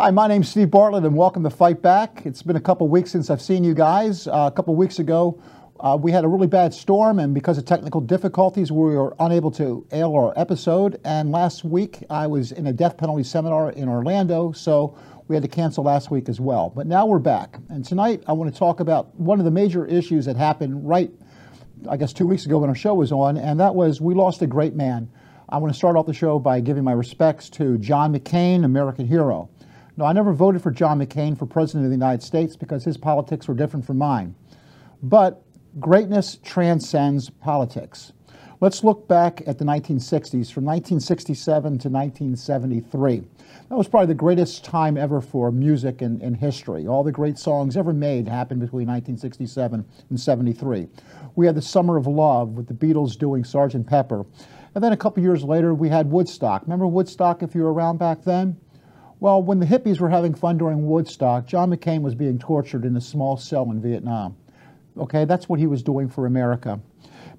Hi, my name's Steve Bartlett, and welcome to Fight Back. It's been a couple weeks since I've seen you guys. Uh, a couple weeks ago, uh, we had a really bad storm, and because of technical difficulties, we were unable to air our episode. And last week, I was in a death penalty seminar in Orlando, so we had to cancel last week as well. But now we're back, and tonight I want to talk about one of the major issues that happened right, I guess, two weeks ago when our show was on, and that was we lost a great man. I want to start off the show by giving my respects to John McCain, American hero. No, I never voted for John McCain for President of the United States because his politics were different from mine. But greatness transcends politics. Let's look back at the 1960s, from 1967 to 1973. That was probably the greatest time ever for music in, in history. All the great songs ever made happened between 1967 and 73. We had the Summer of Love with the Beatles doing Sgt. Pepper. And then a couple years later, we had Woodstock. Remember Woodstock if you were around back then? Well, when the hippies were having fun during Woodstock, John McCain was being tortured in a small cell in Vietnam. Okay, that's what he was doing for America.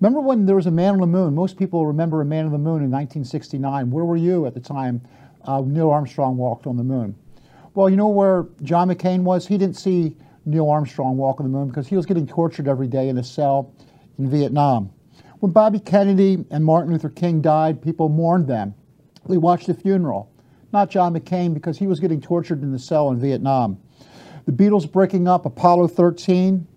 Remember when there was a man on the moon? Most people remember a man on the moon in 1969. Where were you at the time uh, Neil Armstrong walked on the moon? Well, you know where John McCain was? He didn't see Neil Armstrong walk on the moon because he was getting tortured every day in a cell in Vietnam. When Bobby Kennedy and Martin Luther King died, people mourned them. We watched the funeral not John McCain, because he was getting tortured in the cell in Vietnam. The Beatles breaking up Apollo 13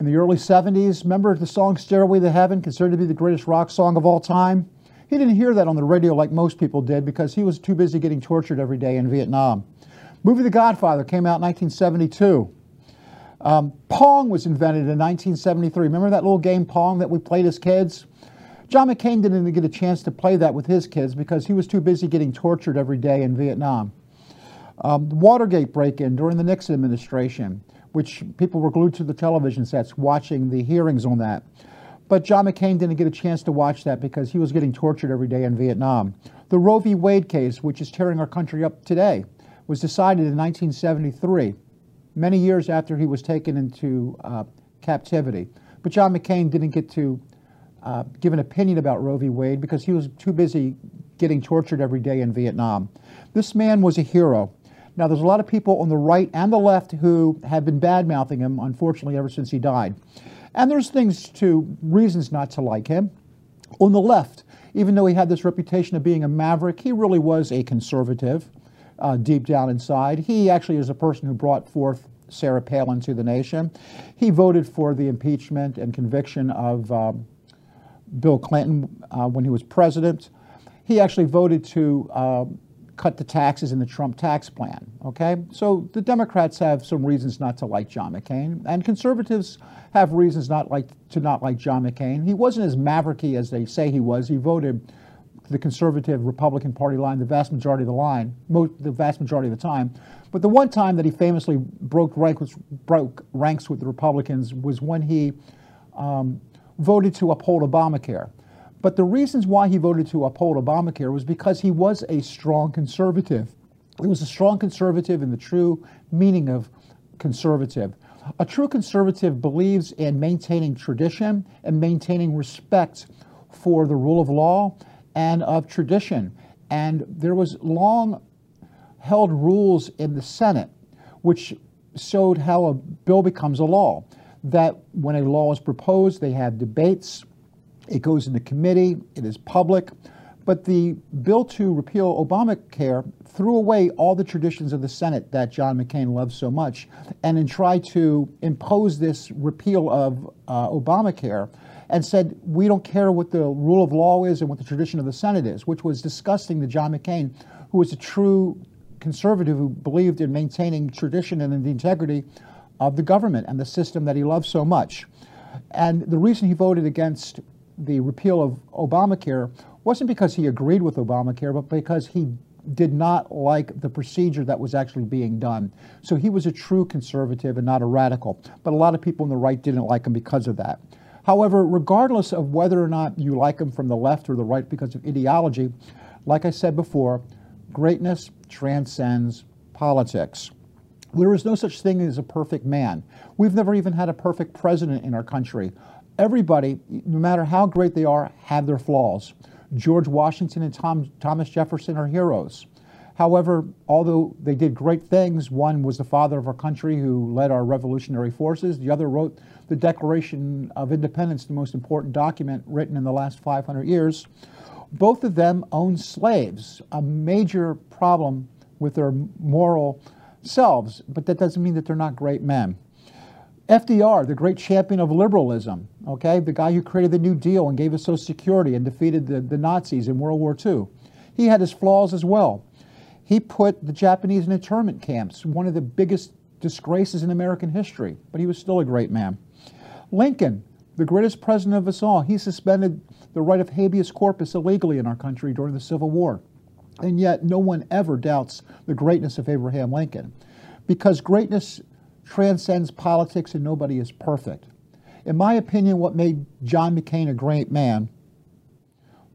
in the early 70s. Remember the song Stairway to Heaven, considered to be the greatest rock song of all time? He didn't hear that on the radio like most people did because he was too busy getting tortured every day in Vietnam. Movie The Godfather came out in 1972. Um, Pong was invented in 1973. Remember that little game Pong that we played as kids? John McCain didn't get a chance to play that with his kids because he was too busy getting tortured every day in Vietnam. Um, the Watergate break in during the Nixon administration, which people were glued to the television sets watching the hearings on that. But John McCain didn't get a chance to watch that because he was getting tortured every day in Vietnam. The Roe v. Wade case, which is tearing our country up today, was decided in 1973, many years after he was taken into uh, captivity. But John McCain didn't get to uh, give an opinion about Roe v. Wade because he was too busy getting tortured every day in Vietnam. This man was a hero. Now, there's a lot of people on the right and the left who have been bad mouthing him, unfortunately, ever since he died. And there's things to, reasons not to like him. On the left, even though he had this reputation of being a maverick, he really was a conservative uh, deep down inside. He actually is a person who brought forth Sarah Palin to the nation. He voted for the impeachment and conviction of um, Bill Clinton uh, when he was president. He actually voted to uh, cut the taxes in the Trump tax plan. Okay, so the Democrats have some reasons not to like John McCain, and conservatives have reasons not like to not like John McCain. He wasn't as mavericky as they say he was. He voted the conservative Republican Party line the vast majority of the line, the vast majority of the time. But the one time that he famously broke ranks, broke ranks with the Republicans was when he um, voted to uphold Obamacare. But the reasons why he voted to uphold Obamacare was because he was a strong conservative. He was a strong conservative in the true meaning of conservative. A true conservative believes in maintaining tradition and maintaining respect for the rule of law and of tradition. And there was long held rules in the Senate which showed how a bill becomes a law that when a law is proposed, they have debates, it goes into committee, it is public. But the bill to repeal Obamacare threw away all the traditions of the Senate that John McCain loves so much and then tried to impose this repeal of uh, Obamacare and said, we don't care what the rule of law is and what the tradition of the Senate is, which was disgusting to John McCain, who was a true conservative who believed in maintaining tradition and in the integrity of the government and the system that he loves so much. And the reason he voted against the repeal of Obamacare wasn't because he agreed with Obamacare, but because he did not like the procedure that was actually being done. So he was a true conservative and not a radical. But a lot of people on the right didn't like him because of that. However, regardless of whether or not you like him from the left or the right because of ideology, like I said before, greatness transcends politics. There is no such thing as a perfect man. We've never even had a perfect president in our country. Everybody, no matter how great they are, have their flaws. George Washington and Tom, Thomas Jefferson are heroes. However, although they did great things, one was the father of our country who led our revolutionary forces, the other wrote the Declaration of Independence, the most important document written in the last 500 years. Both of them owned slaves, a major problem with their moral selves, but that doesn't mean that they're not great men. FDR, the great champion of liberalism, okay, the guy who created the New Deal and gave us Social Security and defeated the, the Nazis in World War II, he had his flaws as well. He put the Japanese in internment camps, one of the biggest disgraces in American history, but he was still a great man. Lincoln, the greatest president of us all, he suspended the right of habeas corpus illegally in our country during the Civil War. And yet, no one ever doubts the greatness of Abraham Lincoln because greatness transcends politics and nobody is perfect. In my opinion, what made John McCain a great man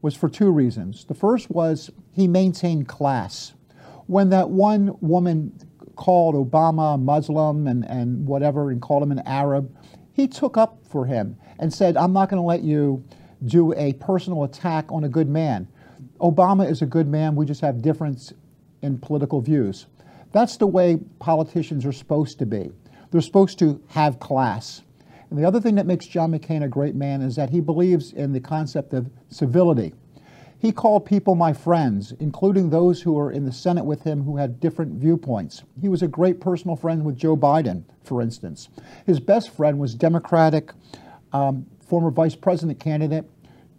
was for two reasons. The first was he maintained class. When that one woman called Obama a Muslim and, and whatever and called him an Arab, he took up for him and said, I'm not going to let you do a personal attack on a good man. Obama is a good man, we just have difference in political views. That's the way politicians are supposed to be. They're supposed to have class. And the other thing that makes John McCain a great man is that he believes in the concept of civility. He called people my friends, including those who were in the Senate with him who had different viewpoints. He was a great personal friend with Joe Biden, for instance. His best friend was Democratic um, former vice president candidate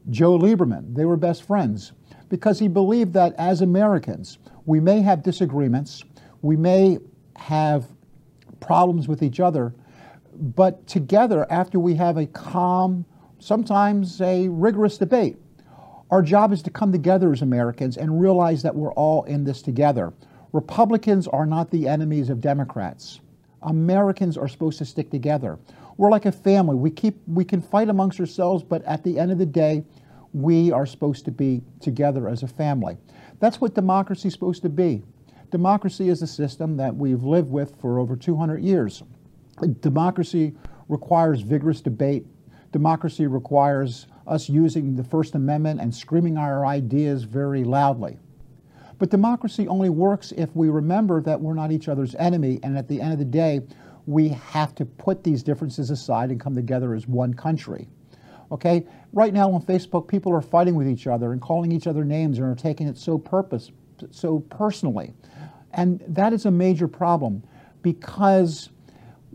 Joe Lieberman. They were best friends because he believed that as Americans, we may have disagreements, we may have problems with each other. But together, after we have a calm, sometimes a rigorous debate, our job is to come together as Americans and realize that we're all in this together. Republicans are not the enemies of Democrats. Americans are supposed to stick together. We're like a family. We keep we can fight amongst ourselves, but at the end of the day, we are supposed to be together as a family. That's what democracy is supposed to be. Democracy is a system that we've lived with for over 200 years. Democracy requires vigorous debate. Democracy requires us using the First Amendment and screaming our ideas very loudly. But democracy only works if we remember that we're not each other's enemy, and at the end of the day, we have to put these differences aside and come together as one country. Okay? Right now on Facebook, people are fighting with each other and calling each other names and are taking it so purpose, so personally. And that is a major problem because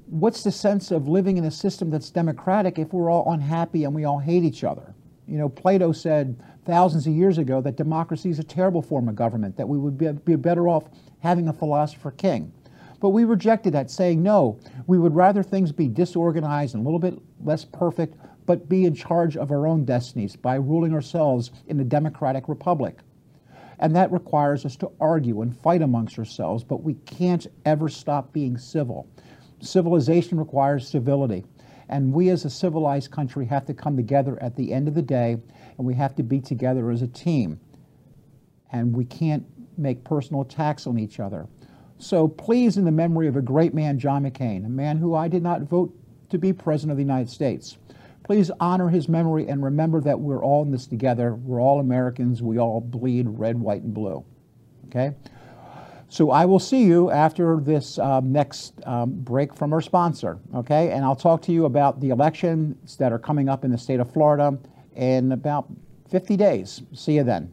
what's the sense of living in a system that's democratic if we're all unhappy and we all hate each other? You know, Plato said thousands of years ago that democracy is a terrible form of government, that we would be, be better off having a philosopher king. But we rejected that, saying, no, we would rather things be disorganized and a little bit less perfect, but be in charge of our own destinies by ruling ourselves in a democratic republic. And that requires us to argue and fight amongst ourselves, but we can't ever stop being civil. Civilization requires civility. And we as a civilized country have to come together at the end of the day, and we have to be together as a team. And we can't make personal attacks on each other. So please, in the memory of a great man, John McCain, a man who I did not vote to be President of the United States, please honor his memory and remember that we're all in this together. We're all Americans. We all bleed red, white, and blue. Okay? So I will see you after this um, next um, break from our sponsor. Okay? And I'll talk to you about the elections that are coming up in the state of Florida in about 50 days. See you then.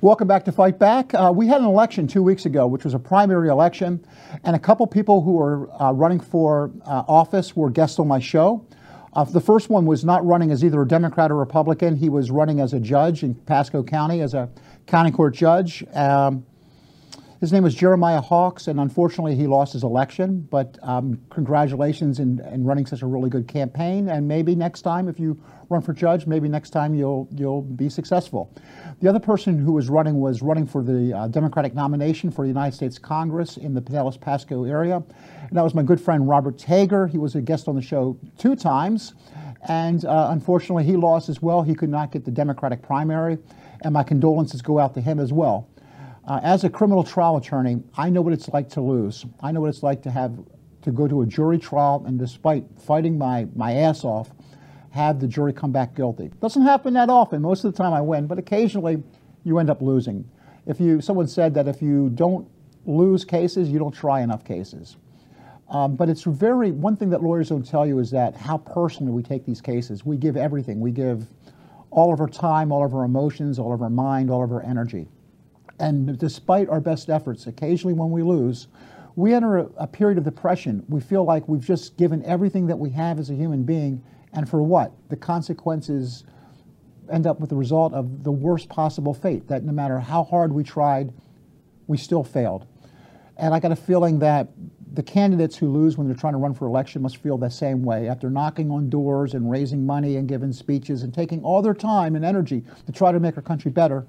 Welcome back to Fight Back. Uh, we had an election two weeks ago, which was a primary election, and a couple people who were uh, running for uh, office were guests on my show. Uh, the first one was not running as either a Democrat or Republican. He was running as a judge in Pasco County, as a county court judge. Um, his name was Jeremiah Hawks, and unfortunately, he lost his election. But um, congratulations in, in, running such a really good campaign. And maybe next time, if you run for judge, maybe next time you'll you'll be successful. The other person who was running was running for the uh, Democratic nomination for the United States Congress in the Pinellas Pasco area, and that was my good friend Robert Tager. He was a guest on the show two times, and uh, unfortunately, he lost as well. He could not get the Democratic primary, and my condolences go out to him as well. Uh, as a criminal trial attorney, I know what it's like to lose. I know what it's like to have to go to a jury trial and despite fighting my, my ass off, have the jury come back guilty. Doesn't happen that often. Most of the time I win, but occasionally you end up losing. If you, someone said that if you don't lose cases, you don't try enough cases. Um, but it's very, one thing that lawyers don't tell you is that how personally we take these cases. We give everything. We give all of our time, all of our emotions, all of our mind, all of our energy. And despite our best efforts, occasionally when we lose, we enter a, a, period of depression. We feel like we've just given everything that we have as a human being, and for what? The consequences end up with the result of the worst possible fate, that no matter how hard we tried, we still failed. And I got a feeling that the candidates who lose when they're trying to run for election must feel the same way. After knocking on doors and raising money and giving speeches and taking all their time and energy to try to make our country better,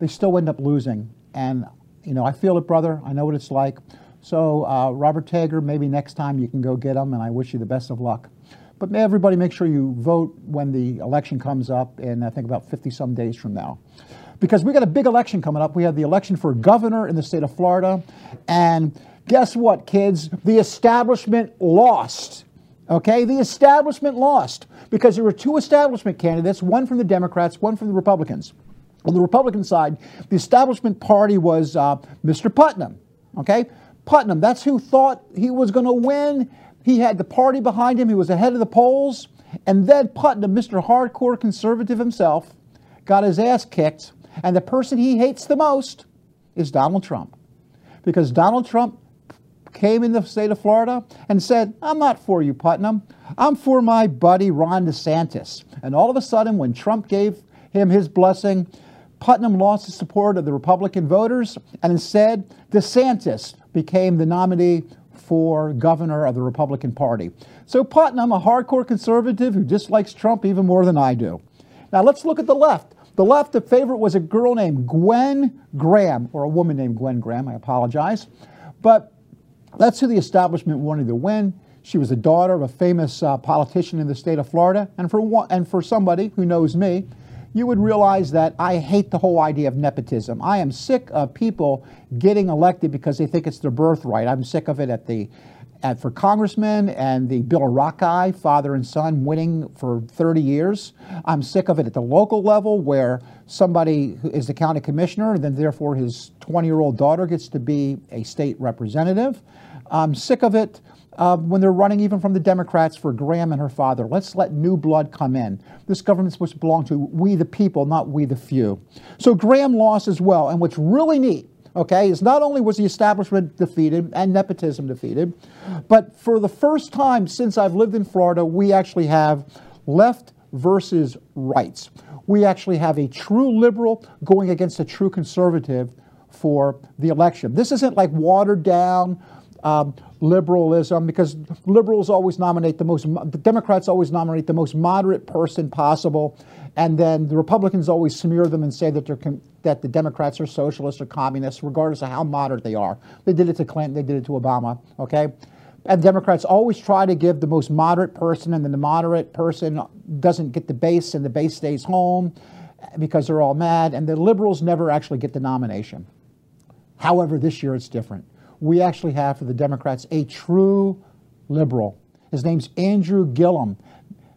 they still end up losing. And, you know, I feel it, brother. I know what it's like. So, uh, Robert Tager, maybe next time you can go get him, and I wish you the best of luck. But may everybody make sure you vote when the election comes up in, I think, about 50 some days from now. Because we got a big election coming up. We have the election for governor in the state of Florida. And guess what, kids? The establishment lost. Okay? The establishment lost because there were two establishment candidates, one from the Democrats, one from the Republicans. On the Republican side, the establishment party was uh, Mr. Putnam. Okay? Putnam, that's who thought he was going to win. He had the party behind him, he was ahead of the polls. And then Putnam, Mr. Hardcore Conservative himself, got his ass kicked. And the person he hates the most is Donald Trump. Because Donald Trump came in the state of Florida and said, I'm not for you, Putnam. I'm for my buddy Ron DeSantis. And all of a sudden, when Trump gave him his blessing, Putnam lost the support of the Republican voters, and instead, DeSantis became the nominee for governor of the Republican Party. So Putnam, a hardcore conservative who dislikes Trump even more than I do. Now let's look at the left. The left, the favorite was a girl named Gwen Graham, or a woman named Gwen Graham, I apologize. But that's who the establishment wanted to win. She was the daughter of a famous uh, politician in the state of Florida. And for, one, and for somebody who knows me, you would realize that I hate the whole idea of nepotism. I am sick of people getting elected because they think it's their birthright. I'm sick of it at the at, for congressmen and the Bilirakis, father and son, winning for 30 years. I'm sick of it at the local level where somebody is the county commissioner, and then therefore his 20 year old daughter gets to be a state representative. I'm sick of it uh, when they're running even from the Democrats for Graham and her father. Let's let new blood come in. This government's supposed to belong to we the people, not we the few. So Graham lost as well. And what's really neat, okay, is not only was the establishment defeated and nepotism defeated, but for the first time since I've lived in Florida, we actually have left versus rights. We actually have a true liberal going against a true conservative for the election. This isn't like watered down um, liberalism because liberals always nominate the most, the Democrats always nominate the most moderate person possible, and then the Republicans always smear them and say that they're that the Democrats are socialists or communists, regardless of how moderate they are. They did it to Clinton, they did it to Obama. Okay. And Democrats always try to give the most moderate person, and then the moderate person doesn't get the base, and the base stays home. because they're all mad, and the liberals never actually get the nomination. However, this year it's different. We actually have for the Democrats a true liberal. His name's Andrew Gillum.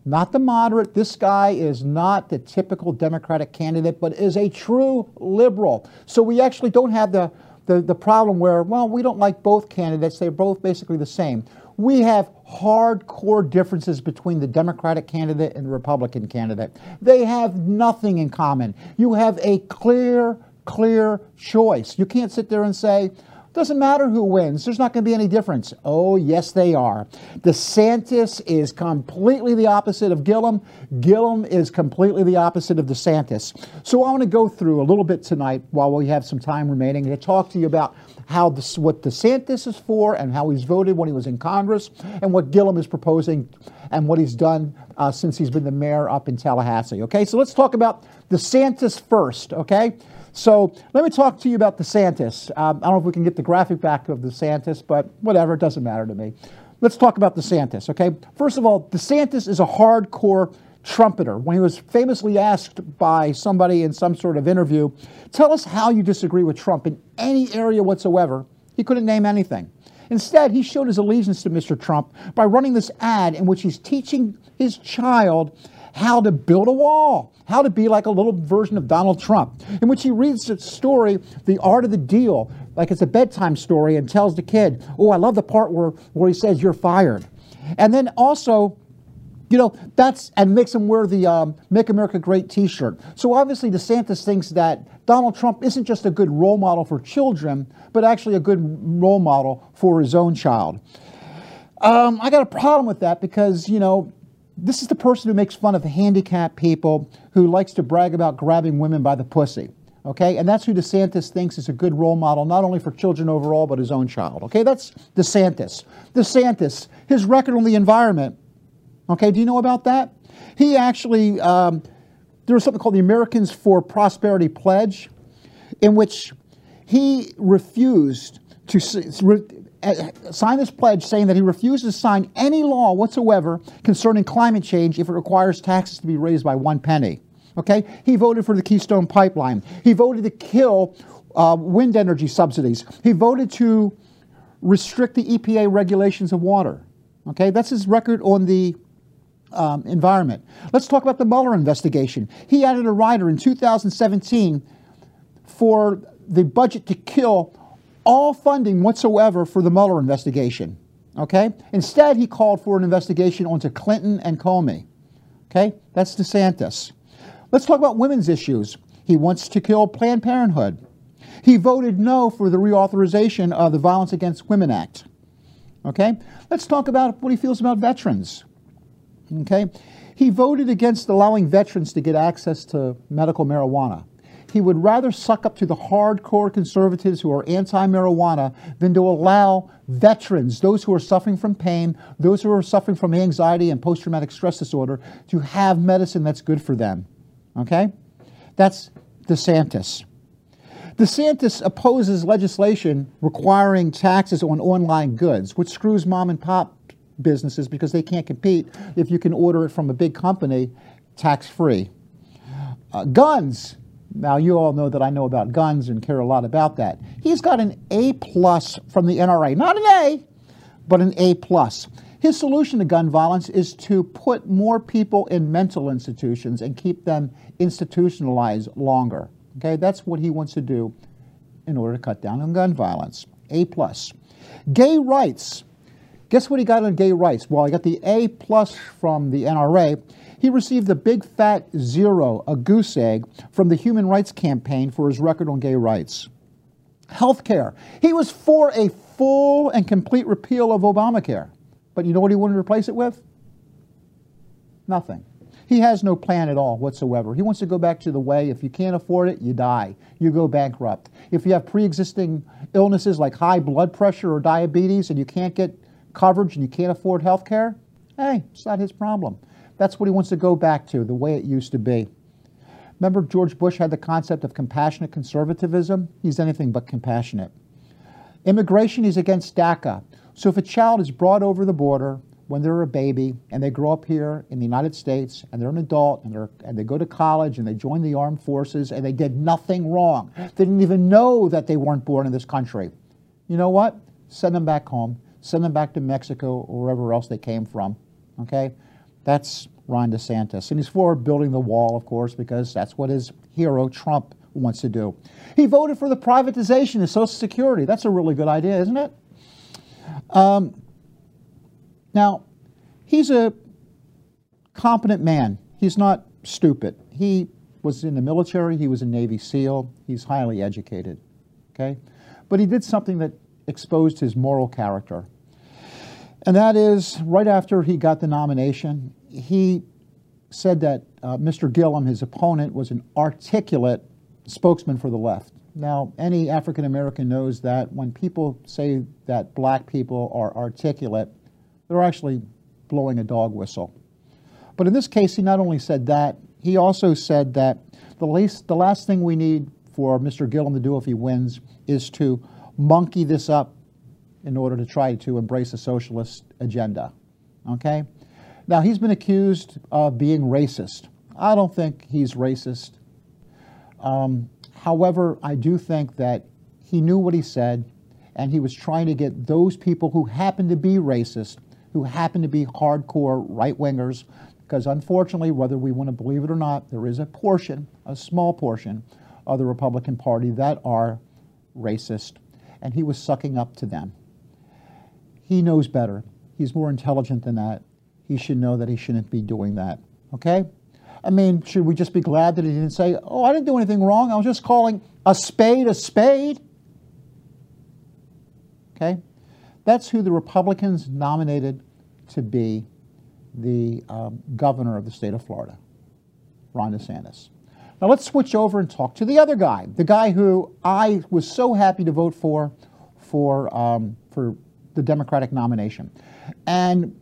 Not the moderate. This guy is not the typical Democratic candidate, but is a true liberal. So we actually don't have the, the, the problem where, well, we don't like both candidates. They're both basically the same. We have hardcore differences between the Democratic candidate and the Republican candidate. They have nothing in common. You have a clear, clear choice. You can't sit there and say, doesn't matter who wins. There's not going to be any difference. Oh, yes, they are. DeSantis is completely the opposite of Gillum. Gillum is completely the opposite of DeSantis. So I want to go through a little bit tonight while we have some time remaining to talk to you about how this, what DeSantis is for and how he's voted when he was in Congress and what Gillum is proposing and what he's done uh, since he's been the mayor up in Tallahassee. Okay, so let's talk about DeSantis first. Okay. So let me talk to you about DeSantis. Um, I don't know if we can get the graphic back of DeSantis, but whatever, it doesn't matter to me. Let's talk about DeSantis, okay? First of all, DeSantis is a hardcore trumpeter. When he was famously asked by somebody in some sort of interview, tell us how you disagree with Trump in any area whatsoever, he couldn't name anything. Instead, he showed his allegiance to Mr. Trump by running this ad in which he's teaching his child how to build a wall, how to be like a little version of Donald Trump, in which he reads the story, The Art of the Deal, like it's a bedtime story, and tells the kid, Oh, I love the part where, where he says, You're fired. And then also, you know, that's, and makes him wear the um, Make America Great t shirt. So obviously, DeSantis thinks that Donald Trump isn't just a good role model for children, but actually a good role model for his own child. Um, I got a problem with that because, you know, this is the person who makes fun of handicapped people, who likes to brag about grabbing women by the pussy. Okay, and that's who DeSantis thinks is a good role model, not only for children overall, but his own child. Okay, that's DeSantis. DeSantis, his record on the environment. Okay, do you know about that? He actually, um, there was something called the Americans for Prosperity Pledge, in which he refused to sign this pledge saying that he refuses to sign any law whatsoever concerning climate change if it requires taxes to be raised by one penny. Okay? He voted for the Keystone Pipeline. He voted to kill uh, wind energy subsidies. He voted to restrict the EPA regulations of water. Okay? That's his record on the um, environment. Let's talk about the Mueller investigation. He added a rider in 2017 for the budget to kill all funding whatsoever for the Mueller investigation. Okay? Instead, he called for an investigation onto Clinton and Comey. Okay? That's DeSantis. Let's talk about women's issues. He wants to kill Planned Parenthood. He voted no for the reauthorization of the Violence Against Women Act. Okay? Let's talk about what he feels about veterans. Okay? He voted against allowing veterans to get access to medical marijuana. He would rather suck up to the hardcore conservatives who are anti marijuana than to allow veterans, those who are suffering from pain, those who are suffering from anxiety and post traumatic stress disorder, to have medicine that's good for them. Okay? That's DeSantis. DeSantis opposes legislation requiring taxes on online goods, which screws mom and pop businesses because they can't compete if you can order it from a big company tax free. Uh, guns. Now, you all know that I know about guns and care a lot about that. He's got an A plus from the NRA, not an A, but an A plus. His solution to gun violence is to put more people in mental institutions and keep them institutionalized longer. Okay, that's what he wants to do in order to cut down on gun violence. A plus. Gay rights. Guess what he got on gay rights? Well, he got the A plus from the NRA. He received the big fat zero, a goose egg, from the Human Rights Campaign for his record on gay rights. Healthcare. He was for a full and complete repeal of Obamacare. But you know what he wanted to replace it with? Nothing. He has no plan at all whatsoever. He wants to go back to the way if you can't afford it, you die. You go bankrupt. If you have pre existing illnesses like high blood pressure or diabetes and you can't get coverage and you can't afford health care, hey, it's not his problem. That's what he wants to go back to, the way it used to be. Remember, George Bush had the concept of compassionate conservatism? He's anything but compassionate. Immigration, he's against DACA. So if a child is brought over the border when they're a baby and they grow up here in the United States and they're an adult and, and they go to college and they join the armed forces and they did nothing wrong. They didn't even know that they weren't born in this country. You know what? Send them back home. Send them back to Mexico or wherever else they came from. Okay? That's Ron DeSantis. And he's for building the wall, of course, because that's what his hero, Trump, wants to do. He voted for the privatization of Social Security. That's a really good idea, isn't it? Um, now, he's a competent man. He's not stupid. He was in the military, he was a Navy SEAL, he's highly educated. Okay? But he did something that exposed his moral character. And that is, right after he got the nomination, he said that uh, Mr. Gillum, his opponent, was an articulate spokesman for the left. Now, any African American knows that when people say that black people are articulate, they're actually blowing a dog whistle. But in this case, he not only said that, he also said that the, least, the last thing we need for Mr. Gillum to do if he wins is to monkey this up in order to try to embrace a socialist agenda. Okay? Now, he's been accused of being racist. I don't think he's racist. Um, however, I do think that he knew what he said, and he was trying to get those people who happen to be racist, who happen to be hardcore right wingers, because unfortunately, whether we want to believe it or not, there is a portion, a small portion, of the Republican Party that are racist, and he was sucking up to them. He knows better. He's more intelligent than that. He should know that he shouldn't be doing that. Okay? I mean, should we just be glad that he didn't say, oh, I didn't do anything wrong. I was just calling a spade a spade? Okay? That's who the Republicans nominated to be the um, governor of the state of Florida, Ron DeSantis. Now let's switch over and talk to the other guy, the guy who I was so happy to vote for for, um, for the Democratic nomination. And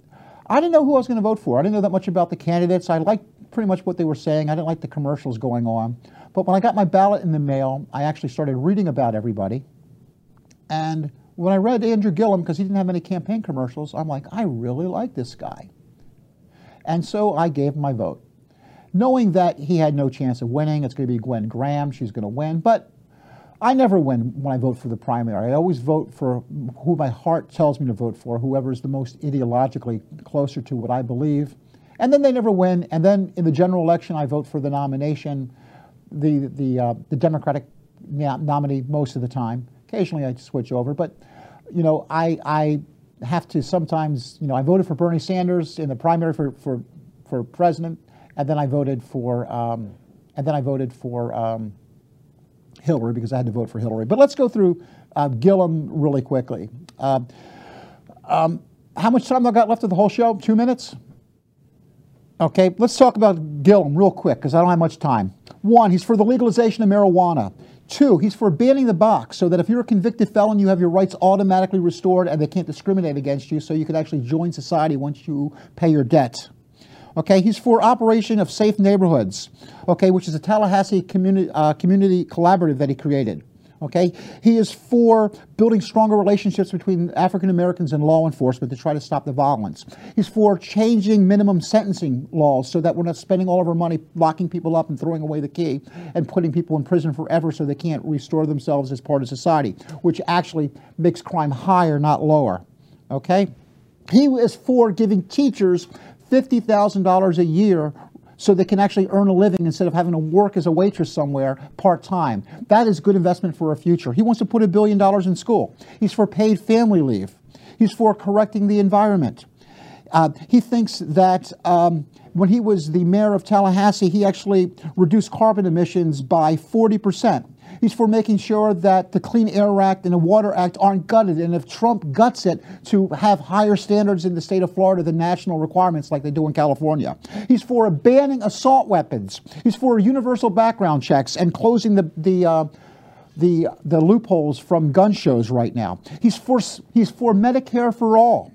I didn't know who I was going to vote for. I didn't know that much about the candidates. I liked pretty much what they were saying. I didn't like the commercials going on. But when I got my ballot in the mail, I actually started reading about everybody. And when I read Andrew Gillum, because he didn't have any campaign commercials, I'm like, I really like this guy. And so I gave my vote, knowing that he had no chance of winning. It's going to be Gwen Graham. She's going to win. But I never win when I vote for the primary. I always vote for who my heart tells me to vote for, whoever is the most ideologically closer to what I believe. And then they never win. And then in the general election, I vote for the nomination, the, the, uh, the Democratic nominee most of the time. Occasionally I switch over. But, you know, I, I have to sometimes, you know, I voted for Bernie Sanders in the primary for, for, for president. And then I voted for, um, and then I voted for, um, Hillary because I had to vote for Hillary. But let's go through uh, Gillum really quickly. Uh, um, how much time I got left of the whole show? Two minutes? Okay, let's talk about Gillum real quick because I don't have much time. One, he's for the legalization of marijuana. Two, he's for banning the box so that if you're a convicted felon, you have your rights automatically restored and they can't discriminate against you so you can actually join society once you pay your debt. Okay, he's for operation of safe neighborhoods. Okay, which is a Tallahassee community uh, community collaborative that he created. Okay, he is for building stronger relationships between African Americans and law enforcement to try to stop the violence. He's for changing minimum sentencing laws so that we're not spending all of our money locking people up and throwing away the key and putting people in prison forever so they can't restore themselves as part of society, which actually makes crime higher, not lower. Okay? He is for giving teachers $50,000 a year so they can actually earn a living instead of having to work as a waitress somewhere part time. That is good investment for a future. He wants to put a billion dollars in school. He's for paid family leave. He's for correcting the environment. Uh, he thinks that um, when he was the mayor of Tallahassee, he actually reduced carbon emissions by 40 percent. He's for making sure that the Clean Air Act and the Water Act aren't gutted. And if Trump guts it to have higher standards in the state of Florida than national requirements like they do in California. He's for banning assault weapons. He's for universal background checks and closing the, the uh, the, the loopholes from gun shows right now. He's for, he's for Medicare for all.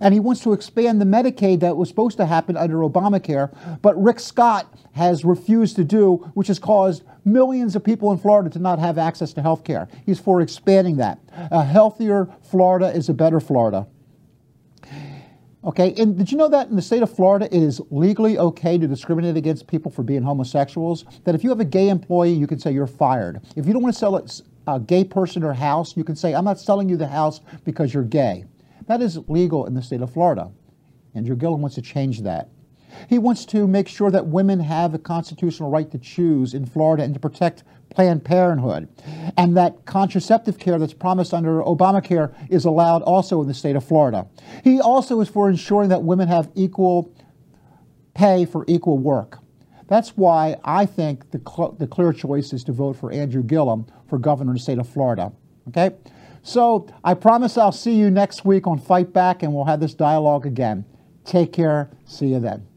And he wants to expand the Medicaid that was supposed to happen under Obamacare, but Rick Scott has refused to do, which has caused millions of people in Florida to not have access to health care. He's for expanding that. A healthier Florida is a better Florida. Okay, and did you know that in the state of Florida, it is legally okay to discriminate against people for being homosexuals? That if you have a gay employee, you can say you're fired. If you don't want to sell a uh, gay person or house, you can say, I'm not selling you the house because you're gay. That is legal in the state of Florida. Andrew Gillum wants to change that. He wants to make sure that women have a constitutional right to choose in Florida and to protect Planned Parenthood, and that contraceptive care that's promised under Obamacare is allowed also in the state of Florida. He also is for ensuring that women have equal pay for equal work. That's why I think the, cl the clear choice is to vote for Andrew Gillum for governor of the state of Florida. Okay? So I promise I'll see you next week on Fight Back and we'll have this dialogue again. Take care. See you then.